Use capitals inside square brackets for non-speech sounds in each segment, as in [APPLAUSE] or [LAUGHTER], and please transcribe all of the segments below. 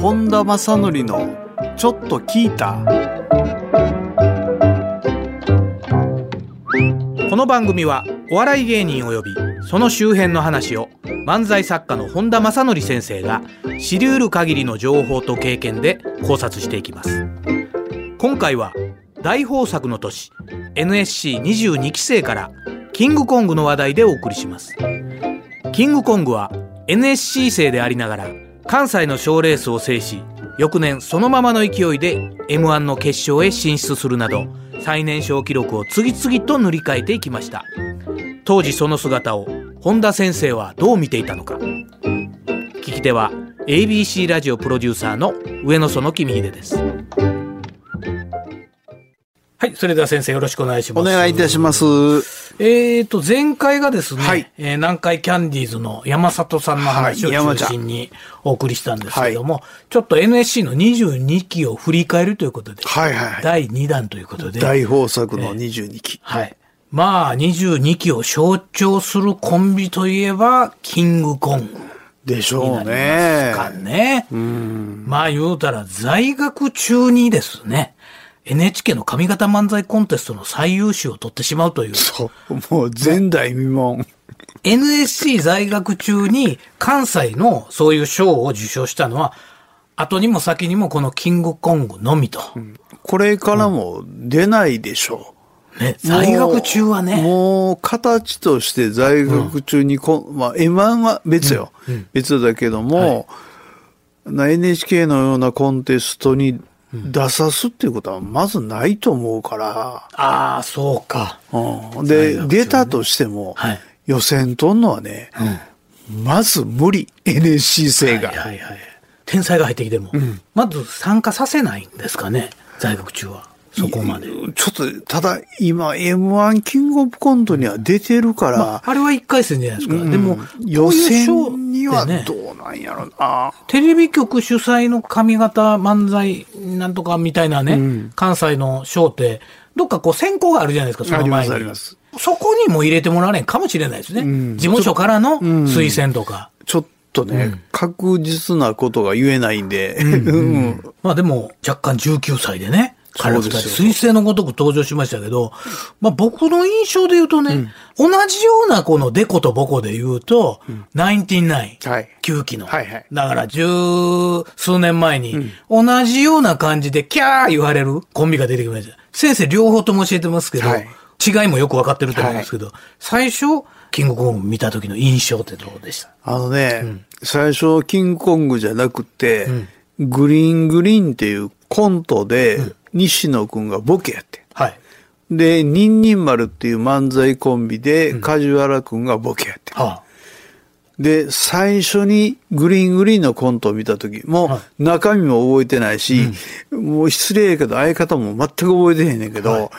本田正則のちょっと聞いた。この番組はお笑い芸人及びその周辺の話を漫才作家の本田正則先生が知り得る限りの情報と経験で考察していきます。今回は大豊作の年 NSC22 期生からキングコングの話題でお送りします。キングコングは NSC 生でありながら関西の賞レースを制し翌年そのままの勢いで m 1の決勝へ進出するなど最年少記録を次々と塗り替えていきました。当時その姿を本田先生はどう見ていたのか。聞き手は ABC ラジオプロデューサーの上野園君秀です。はいそれでは先生よろしくお願いします。お願いいたしますえーと、前回がですね、はい。えー南海キャンディーズの山里さんの話を中心にお送りしたんですけども、ちょっと NSC の22期を振り返るということで、はいはいはい。第2弾ということで、大豊作の22期、はい。まあ、22期を象徴するコンビといえば、キングコング。でしょうね。かね。まあ言うたら、在学中にですね、NHK の上方漫才コンテストの最優秀を取ってしまうという。そう。もう前代未聞。NSC 在学中に関西のそういう賞を受賞したのは、後にも先にもこのキングコングのみと。これからも出ないでしょう、ね、在学中はね、もう形として在学中にこ、まあ M1 は別よ、別だけども、な NHK のようなコンテストに出さすっていうことはまずないと思うから、ああ、そうか。うん、で、出たとしても、はい。予選取んのはね、まず無理。NSC 生が、はいはいはい。天才が入ってきても、まず参加させないんですかね、在学中は。そこまで。ちょっとただ今 M1 キングオブコントには出てるから、まあ、あれは一回戦じゃないですか。でも、予選にはどうなんやろな、テレビ局主催の上方漫才なんとかみたいなね、関西のショーって、どっかこう選考があるじゃないですか、その前に。ありますあります。そこにも入れてもらわないかもしれないですね。事務所からの推薦とか。ちょっとね、確実なことが言えないんで、うん。まあでも、若干19歳でね、彼二人、そうです水星のごとく登場しましたけど、まあ僕の印象で言うとね、同じようなこのデコとボコで言うと、ナインティナイン、はい。9期の。はいはい。だから十数年前に、同じような感じでキャー言われるコンビが出てきました。先生両方とも教えてますけど、はい。違いもよくわかってると思うんですけど、最初、キングコング見た時の印象ってどうでした？あのね、最初キングコングじゃなくて、グリーングリーンっていうコントで、西野くんがボケやって。はい。で、ニンニン丸っていう漫才コンビで、梶原くんがボケやって。はで、最初にグリーングリーンのコントを見たとき、もはう中身も覚えてないし、もう失礼やけど相方も全く覚えてへんねんけど、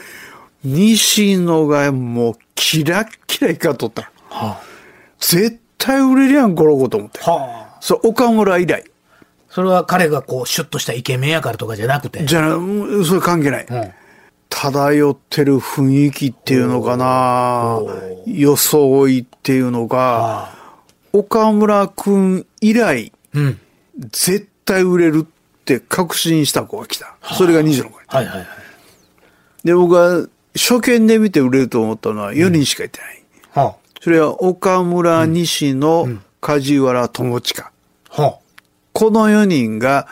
西野がもうキラッキラ光っとった。あ、は絶対売れるやん、この子と思って。あ、はあ。そう、岡村以来。それは彼がこう、シュッとしたイケメンやからとかじゃなくて。じゃあ、うんそれ関係ない。うん。漂ってる雰囲気っていうのかな装いっていうのが、あ岡村くん以来、うん。絶対売れるって確信した子が来た。それが西野君。はいはいはい。で、僕は初見で見て売れると思ったのは4人しかいてない。はそれは岡村、西野、梶原、友近。あ。はこの4人が、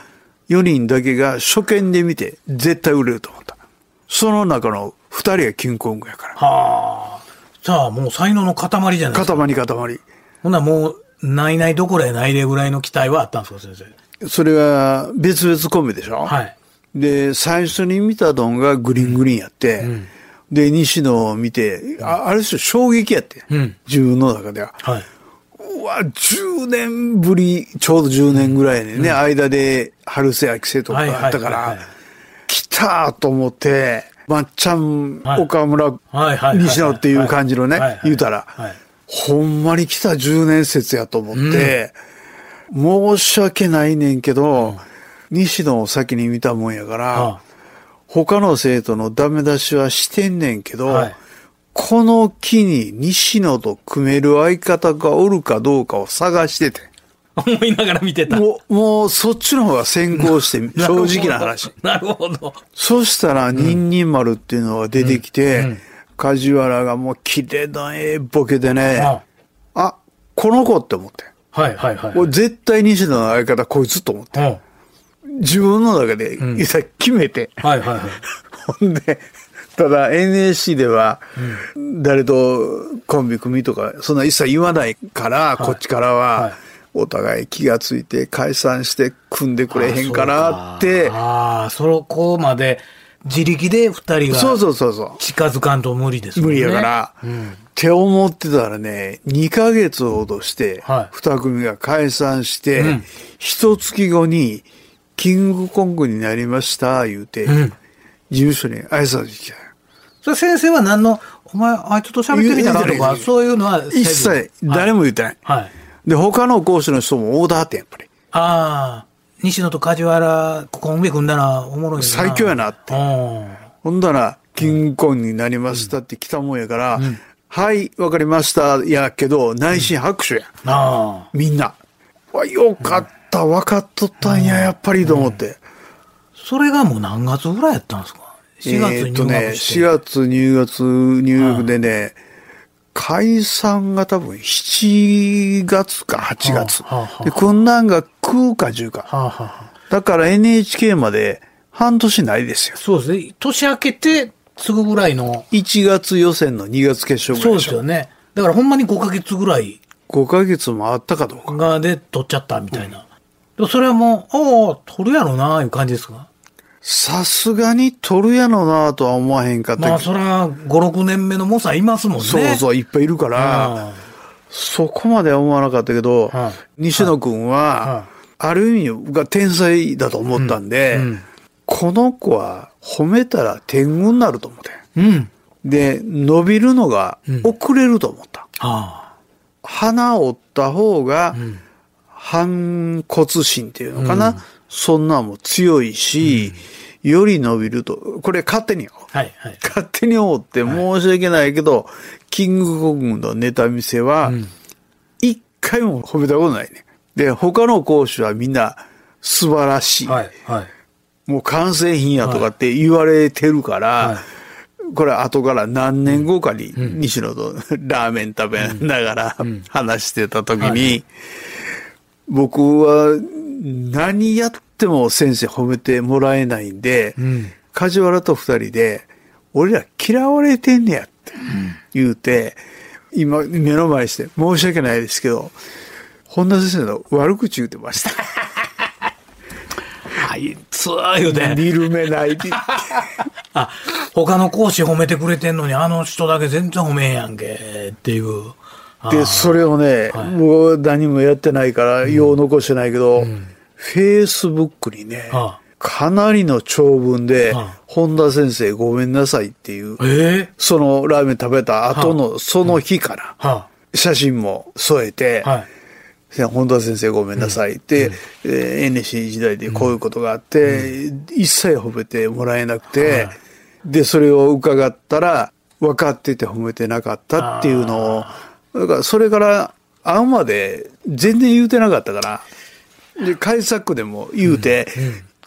4人だけが初見で見て絶対売れると思った。その中の2人がキングコングやから。あ。はあ。じゃあもう才能の塊じゃないですか。塊塊。ほんならもう、ないないどころやないでぐらいの期待はあったんですか、先生？それが別々コンビでしょ？はい。で、最初に見たのがグリーングリーンやって、で、西野を見て、ああれですよ、衝撃やって。うん自分の中では。はい。うわ、10年ぶり、ちょうど10年ぐらいにね、間で春瀬秋瀬とかあったから来たと思って、まっちゃん、はい岡村、西野っていう感じのね言うたらはい、ほんまに来た10年説やと思って、申し訳ないねんけど、西野を先に見たもんやから、は他の生徒のダメ出しはしてんねんけど、はいこの木に西野と組める相方がおるかどうかを探してて。思いながら見てた。もう、もうそっちの方が先行して、[LAUGHS] 正直な話。なるほど。そしたら、ニンニン丸っていうのが出てきて、梶原がもう綺麗なええボケでね、あ、この子って思って。はいはいはい。俺絶対西野の相方こいつと思って。自分の中で、いざ決めて。はいはいはい。[LAUGHS] ほんで、ただ NSC では、誰とコンビ組みとか、そんな一切言わないから、こっちからは、お互い気がついて解散して組んでくれへんかなって。ああ、そこまで自力で二人がそうそうそうそう。近づかんと無理ですね。無理やから、って思ってたらね、2ヶ月ほどしてはい、二組が解散してうん、一月後に、キングコングになりました、言うて、ん事務所に挨拶。それ先生は何の、お前あいつと喋ってみたらとか、そういうのは一切誰も言ってない。はい。で、他の講師の人もオーダーってやっぱり。ああ、西野と梶原、コンビ組んだらおもろいな。最強やなってうん。ほんだら、キングコングになりましたって来たもんやから、はい、わかりました、やけど、内心拍手や。ああ。みんな。わ、よかった、分かっとったんや、やっぱりと思って。それがもう何月ぐらいやったんですか ?4 月に入えーっとね、学して。4月入学、入学でね、解散が多分7月か8月。はあはあはあで、こんなんが9か10か。はあ、はあはあ、だから NHK まで半年ないですよ。そうですね。年明けてすぐぐらいの。1月予選の2月決勝ぐそうらいでしょ。ですよね。だからほんまに5ヶ月ぐらい5ヶ月もあったかどうか。がで取っちゃったみたいな。でもそれはもう、ああ、取るやろな、いう感じですか？さすがに取るやろなとは思わへんかったまあ、そら、5、6年目の猛者いますもんね。そうそう、いっぱいいるから、あそこまでは思わなかったけど、はい西野君は、はある意味僕が天才だと思ったんで、うんうんこの子は褒めたら天狗になると思って。うん。で、伸びるのが遅れると思った。あ鼻を折った方が。反骨心っていうのかな、そんなんも強いし、より伸びると、これ勝手によ。はい、はい。勝手に思って申し訳ないけど、キングコングのネタ見せはん、一回も褒めたことないね。で、他の講師はみんな素晴らしい。はい、はい。もう完成品やとかって言われてるから、はいこれ後から何年後かに西野とラーメン食べながら話してた時に、僕は何やっても先生褒めてもらえないんで、ん梶原と二人で、俺ら嫌われてんねやって言うて、今目の前にして申し訳ないですけど、本田先生の悪口言うてました。[LAUGHS] あいつは言うて。見る目ない。[LAUGHS] あ、他の講師褒めてくれてんのに、あの人だけ全然褒めへんやんけ、っていう。あで、それをね、もう何もやってないから、よう残してないけど、フェイスブックにね、はかなりの長文ではあ、本田先生ごめんなさいっていう、ええそのラーメン食べた後のその日から、は写真も添えて、はい。本田先生ごめんなさいって、えー NC 時代でこういうことがあって、一切褒めてもらえなくて、で、それを伺ったら、分かってて褒めてなかったっていうのを、だからそれから会うまで全然言うてなかったから、で、改作でも言うて、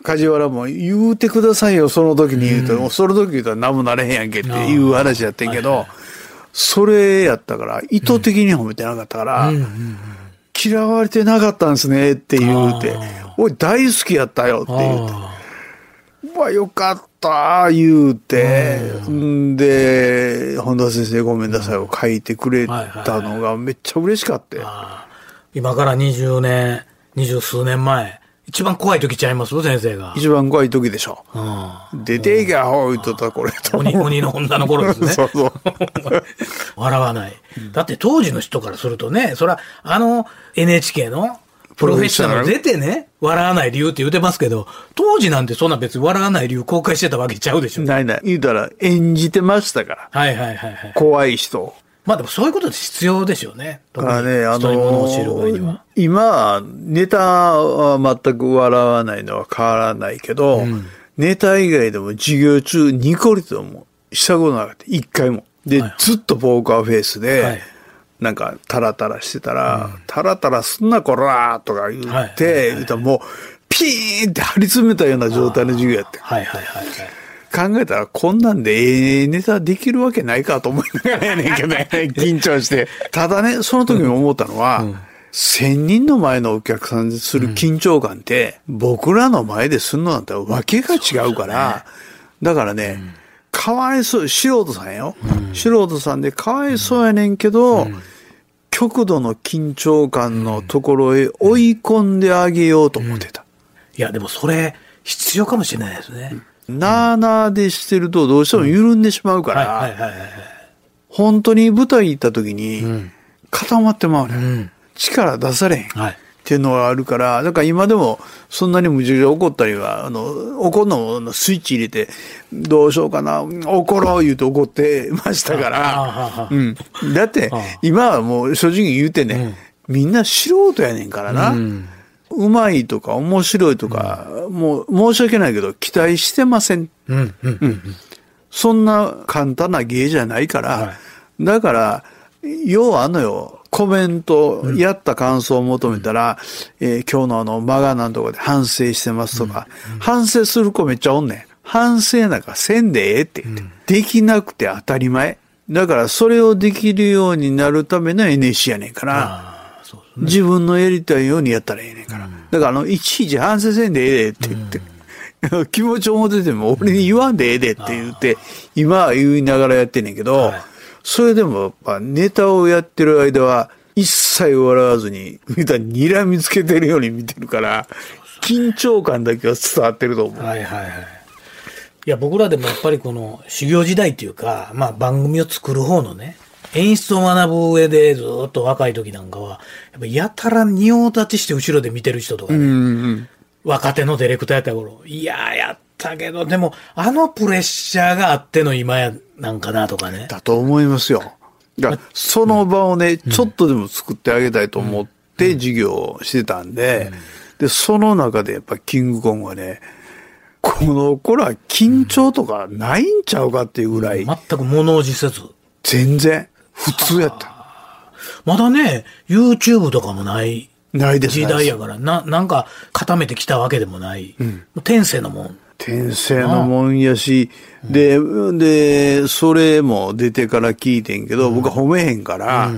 梶原も言うてくださいよ、その時に言うと、もうその時言うたら何もなれへんやんけっていう話やってんけど、それやったから、意図的に褒めてなかったから、嫌われてなかったんですねって言うて、おい大好きやったよって言うて、あうわ、よかった言うて、んで、本田先生ごめんなさいを書いてくれたのがめっちゃ嬉しかったよ。あ今から20年、二十数年前、一番怖い時ちゃいます？先生が。一番怖い時でしょ。うん出ていけアホ言っとったこれと。鬼、鬼の女の頃ですね。[LAUGHS] そうそう。[LAUGHS] 笑わない。だって当時の人からするとね、そら、あの NHK のプロフェッショナル出てね、笑わない理由って言うてますけど、当時なんてそんな別に笑わない理由公開してたわけちゃうでしょ。ないない。言うたら演じてましたから。はいはいはいはい。怖い人を。まあでもそういうことって必要でしょうね。だからね、あのは。、今、ネタは全く笑わないのは変わらないけど、ネタ以外でも授業中ニコリともしたことなかった。一回も。で、はいずっとポーカーフェイスで、はいなんか、タラタラしてたら、タラタラすんな、こらーとか言って、はいはいはい言ったらもう、ピーンって張り詰めたような状態の授業やって。はいはいはいはい。考えたら、こんなんでええネタできるわけないかと思いながらやねんけどね、緊張して。[LAUGHS] ただね、その時に思ったのは、千人の前のお客さんでする緊張感って、僕らの前でするのなんてわけが違うから、だからね、かわいそう、素人さんよ。素人さんでかわいそうやねんけど、極度の緊張感のところへ追い込んであげようと思ってた。いや、でもそれ、必要かもしれないですね。なあなあでしてるとどうしても緩んでしまうから。本当に舞台行った時にん固まってまうね、ん力出されへん。はい。っていうのがあるから、だから今でもそんなに無事で怒ったりは、あの、怒るのもスイッチ入れて、どうしようかな、怒ろう言うて怒ってましたから、うん。だって今はもう正直言うてね、みんな素人やねんからな。うん。うまいとか面白いとか、もう申し訳ないけど期待してません。うんうんうん。そんな簡単な芸じゃないから、はだから、要はあのよ、コメント、やった感想を求めたら、えー今日のあの、マガなんとかで反省してますとか、反省する子めっちゃおんねん。反省なんかせんでええって。言って、できなくて当たり前。だから、それをできるようになるための NSC やねんから、ね。自分のやりたいようにやったらええねんから。だから、あの、いちいち反省せんでええでって言って、[LAUGHS] 気持ち表てても俺に言わんでええでって言って、今は言いながらやってんねんけど、はいそれでもやっぱネタをやってる間は、一切笑わずに、みた睨みつけてるように見てるから、緊張感だけは伝わってると思う。はいはいはい。いや、僕らでもやっぱりこの修行時代っていうか、まあ番組を作る方のね、演出を学ぶ上でずっと若い時なんかは、やっぱやたら仁王立ちして後ろで見てる人とかね、うんうん。若手のディレクターやった頃、いや、やったけど、でも、あのプレッシャーがあっての今やなんかなとかね。だと思いますよ。だからその場をね、ちょっとでも作ってあげたいと思って授業をしてたんで、で、その中でやっぱキングコングはね、この頃は緊張とかないんちゃうかっていうぐらい、全く物おじせず。全然普通やった。まだね、YouTube とかもないないです時代やから、な、なんか固めてきたわけでもない。もう天性のもん。天性のもんやし、で、で、それも出てから聞いてんけど、僕は褒めへんから、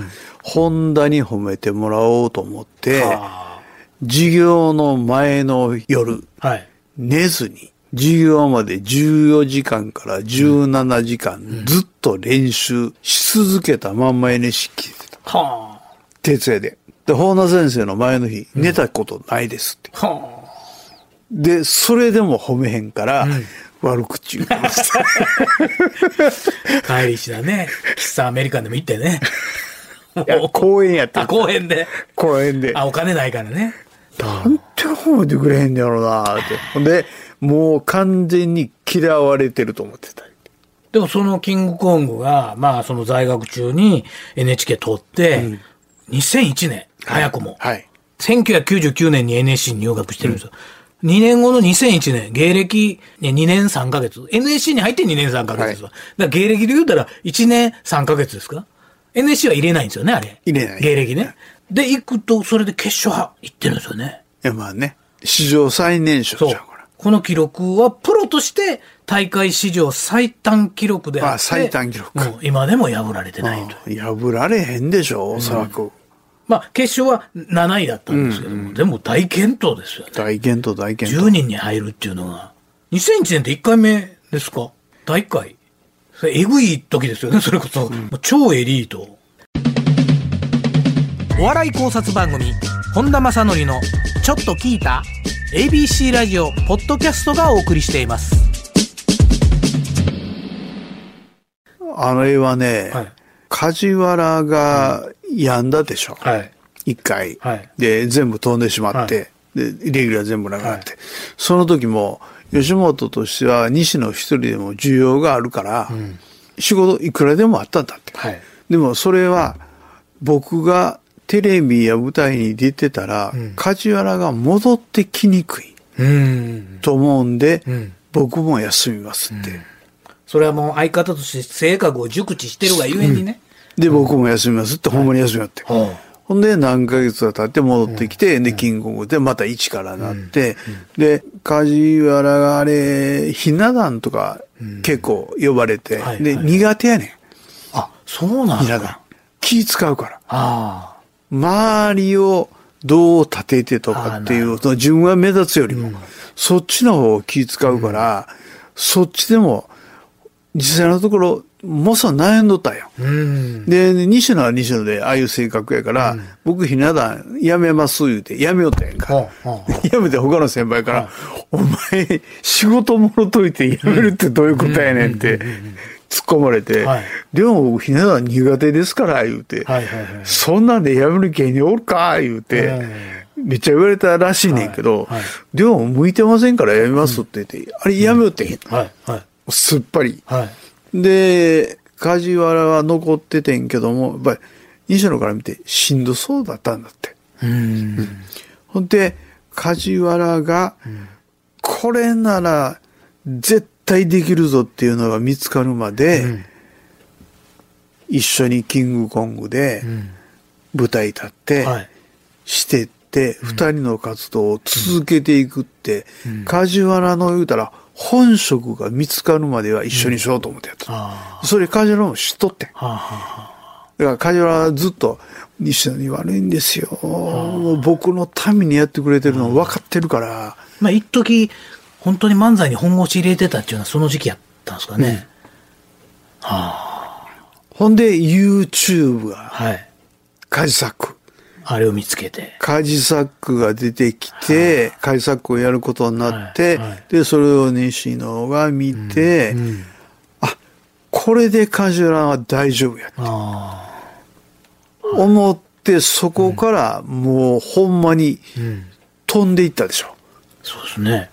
ホンダに褒めてもらおうと思って、は授業の前の夜、あはい。寝ずに、授業まで14時間から17時間ずっと練習し続けたまんま NSC 聞いてた。は徹夜で。で、法名先生の前の日、寝たことないですって。あ。はで、それでも褒めへんから、悪口言うてました。あ。帰りしだね。喫茶アメリカンでも行ってね。[LAUGHS] 公園やってあ、公園で。公園で。あ、お金ないからね。なんて褒めてくれへんねやろなって。ほんで、もう完全に嫌われてると思ってた。でもそのキングコングが、まあその在学中に NHK 取って、2001年、早くも。はい。1999年に NSC に入学してるんですよ。2年後の2001年、芸歴、ね、2年3ヶ月。NSC に入って2年3ヶ月ですわ。だから芸歴で言うたら1年3ヶ月ですか ?NSC は入れないんですよね、あれ。入れない芸歴ね。で、行くと、それで決勝は行ってるんですよね。いや、まあね。史上最年少じゃん、これ。。この記録は、プロとして大会史上最短記録であって。あ最短記録もう今でも破られてないと。破られへんでしょ、おそらく。まあ、決勝は7位だったんですけども、でも大健闘ですよね。大健闘、大健闘。10人に入るっていうのが。2001年って1回目ですか？第1回。それえぐい時ですよね、それこそ。もう超エリート。お笑い考察番組、本田正則のちょっと聞いた ?ABC ラジオ、ポッドキャストがお送りしています。あれはね、はい梶原が病んだでしょ。はい。一回、はいで、全部飛んでしまって、で、レギュラー全部なくなって。その時も、吉本としては西野一人でも需要があるから、仕事いくらでもあったんだって。はい。でもそれは、僕がテレビや舞台に出てたら、梶原が戻ってきにくい。うん。と思うんで、ん僕も休みますって。それはもう相方として性格を熟知してるがゆえにね。で、僕も休みますって、ほんまに休みやって。はほんで、何ヶ月か経って戻ってきて、で、キングコングでまた一からなって、で、梶原があれ、ひな壇とか結構呼ばれて、で、はい。はい。苦手やねん、あ、そうなんひな壇。だ。。気使うから。あ周りをどう立ててとかっていう、その自分が目立つよりも、そっちの方を気使うから、そっちでも、実際のところ、もそ悩んどったんよ。あ。うん。で、西野は西野で、ああいう性格やから、僕ひな壇やめます言うて、やめよったやんか。[LAUGHS] やめて他の先輩から、お前、仕事もろといてやめるってどういうことやねんって、突っ込まれて、はいでも僕ひな壇苦手ですから、言うて。そんなんでやめる芸人おるか言うて、めっちゃ言われたらしいねんけど、はいはいでも向いてませんからやめますって言って、あれやめよってへん、はいはい。すっぱり。はい。で、梶原は残っててんけども、やっぱり西野から見てしんどそうだったんだって。うん。ほんで、梶原が、これなら絶対できるぞっていうのが見つかるまで、一緒にキングコングで舞台立って、はい。してって、二人の活動を続けていくって、梶原の言うたら、本職が見つかるまでは一緒にしようと思ってやった。あそれ梶原も知っとってん。あ。はあはあ。だから梶原はずっと、西野に悪いんですよ。もう僕のためにやってくれてるの分かってるから、まあ、一時本当に漫才に本腰入れてたっていうのはその時期やったんですかね。ほんで YouTube が、はい。カジサック。あれを見つけて。カジサックが出てきて、カジサックをやることになって、はいはいで、それを西野が見て、うん。あ、これで梶原は大丈夫や。あ思って、そこからもうほんまに。飛んでいったでしょ。そうですね。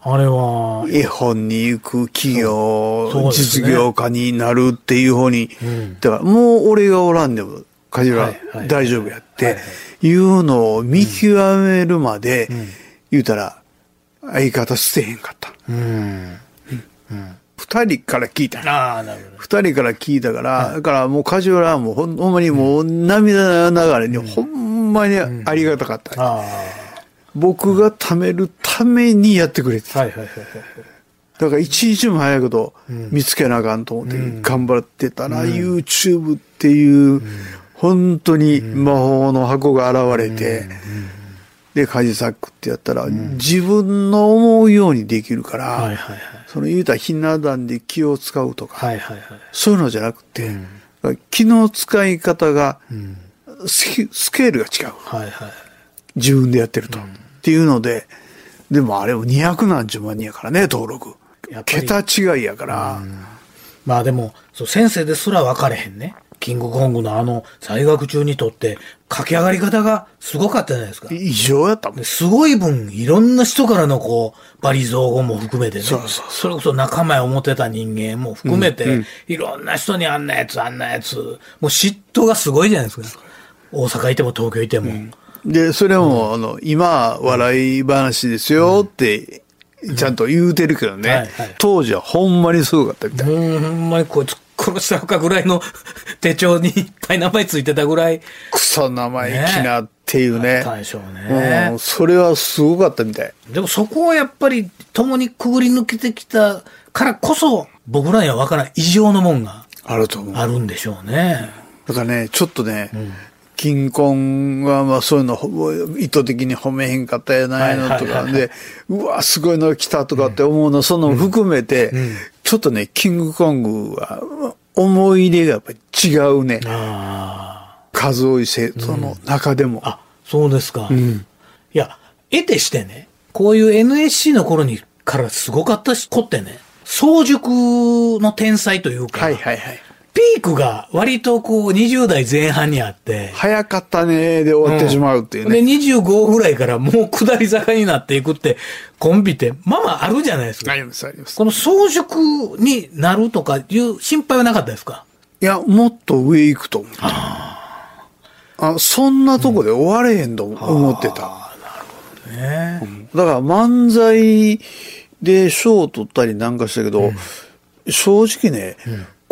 あれは、絵本に行く企業、ね実業家になるっていう方に、うんだからもう俺がおらんでも、梶原はいはい。大丈夫やって、はいうのを見極めるまで、ん。言うたら、相方捨てへんかった。うん。二人から聞いた。二人から聞いたから、だからもう梶原はもうほんほんまにもう涙ながらに、ほんまにありがたかった。あ僕が貯めるためにやってくれてあ。た。だから一日も早いこと見つけなあかんと思って頑張ってたら、YouTube っていう、本当に魔法の箱が現れて、で、カジサックってやったら、自分の思うようにできるから。その言うたらひな壇で気を使うとか。そういうのじゃなくて、気の使い方が、スケスケールが違う。自分でやってると。っていうので、でもあれも200何十万人やからね、登録。桁違いやから、まあでも、そう先生ですら分かれへんね。キングコングのあの在学中にとって駆け上がり方がすごかったじゃないですか。異常やったもん。ですごい分、いろんな人からのこう、バリ造語も含めてね。そうそうそれこそ仲間や思ってた人間も含めて、いろんな人にあんなやつ、あんなやつ。もう嫉妬がすごいじゃないですか。大阪いても東京いても。で、それも、あの、今、笑い話ですよって、ちゃんと言うてるけどね、はいはい当時はほんまにすごかったみたい。もうほんまにこいつ殺したのかぐらいの手帳にいっぱい名前ついてたぐらいクソ生意気なっていうね。あったでしょうねうん、それはすごかったみたい。でもそこをやっぱり共にくぐり抜けてきたからこそ僕らには分からん異常のもんがあると思う。あるんでしょうね。だからね、ちょっとね、金婚はまあそういうのほ意図的に褒めへんかったやないのとかで、うわ、すごいのが来たとかって思うの、その含めて、ちょっとね、キングコングは思い入れがやっぱり違うね。あ数多い生徒の中でも。あ。あ、そうですか。んいや、得てしてね、こういう NSC の頃にからすごかった子ってね、早熟の天才というか、はいはいはい。ピークが割とこう20代前半にあって、早かったねで終わってしまうっていうね。で、25ぐらいからもう下り坂になっていくって、コンビって、まあまああるじゃないですか。ありますあります。この早熟になるとかいう心配はなかったですか？いや、もっと上行くと思って。あそんなとこで終われへんと思ってた。ねだから漫才で賞を取ったりなんかしたけど、正直ね、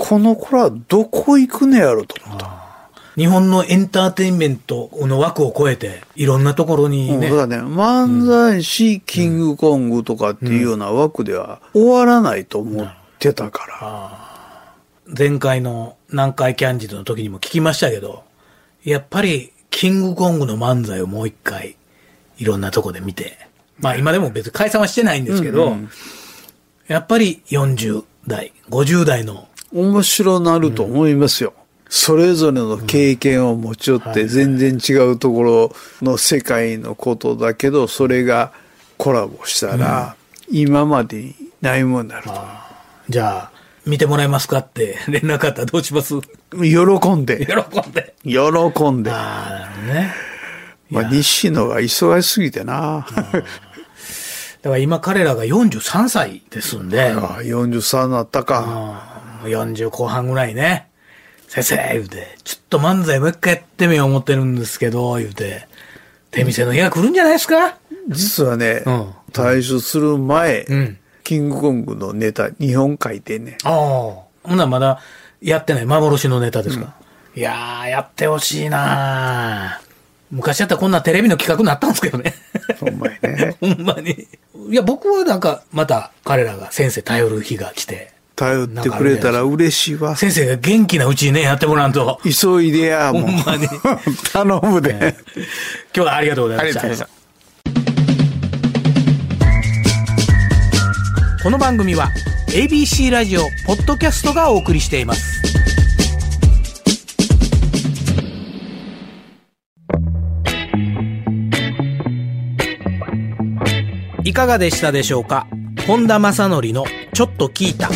この子らどこ行くねやろと思った。日本のエンターテインメントの枠を超えて、いろんなところにね。そうだね。漫才師、キングコングとかっていうような枠では終わらないと思ってたから。前回の南海キャンディードの時にも聞きましたけど、やっぱりキングコングの漫才をもう一回いろんなとこで見て、まあ今でも別に解散はしてないんですけど、やっぱり40代、50代の面白なると思いますよ。それぞれの経験を持ち寄って全然違うところの世界のことだけど、それがコラボしたら、今までにないものになると。じゃあ、見てもらえますかって [LAUGHS] 連絡あったらどうします？喜喜んで、んで。喜んで。ああ、なるほどね。まあ、西野が忙しすぎてな。だから今彼らが43歳ですんで、ああ43になったか。うん40後半ぐらいね。先生、言うて、ちょっと漫才もう一回やってみよう思ってるんですけど、言うて、手店の日が来るんじゃないですか？実はね、うん退所する前、うんキングコングのネタ2本書いてんねん。ああ。ほんならまだやってない幻のネタですか、いやー、やってほしいなー昔やったらこんなテレビの企画になったんですけどね。ほんまにね。[LAUGHS] ほんまに。いや、僕はなんか、また彼らが先生頼る日が来て、頼ってくれたら嬉しいわ。先生が元気なうちにね、やってもらうと。急いでや、もう。ほんまに [LAUGHS] 頼むで。今日はありがとうございました。ありがとうございましたこの番組は ABC ラジオポッドキャストがお送りしていますいかがでしたでしょうか？本田正則のちょっと聞いた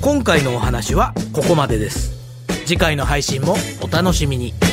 今回のお話はここまでです。次回の配信もお楽しみに。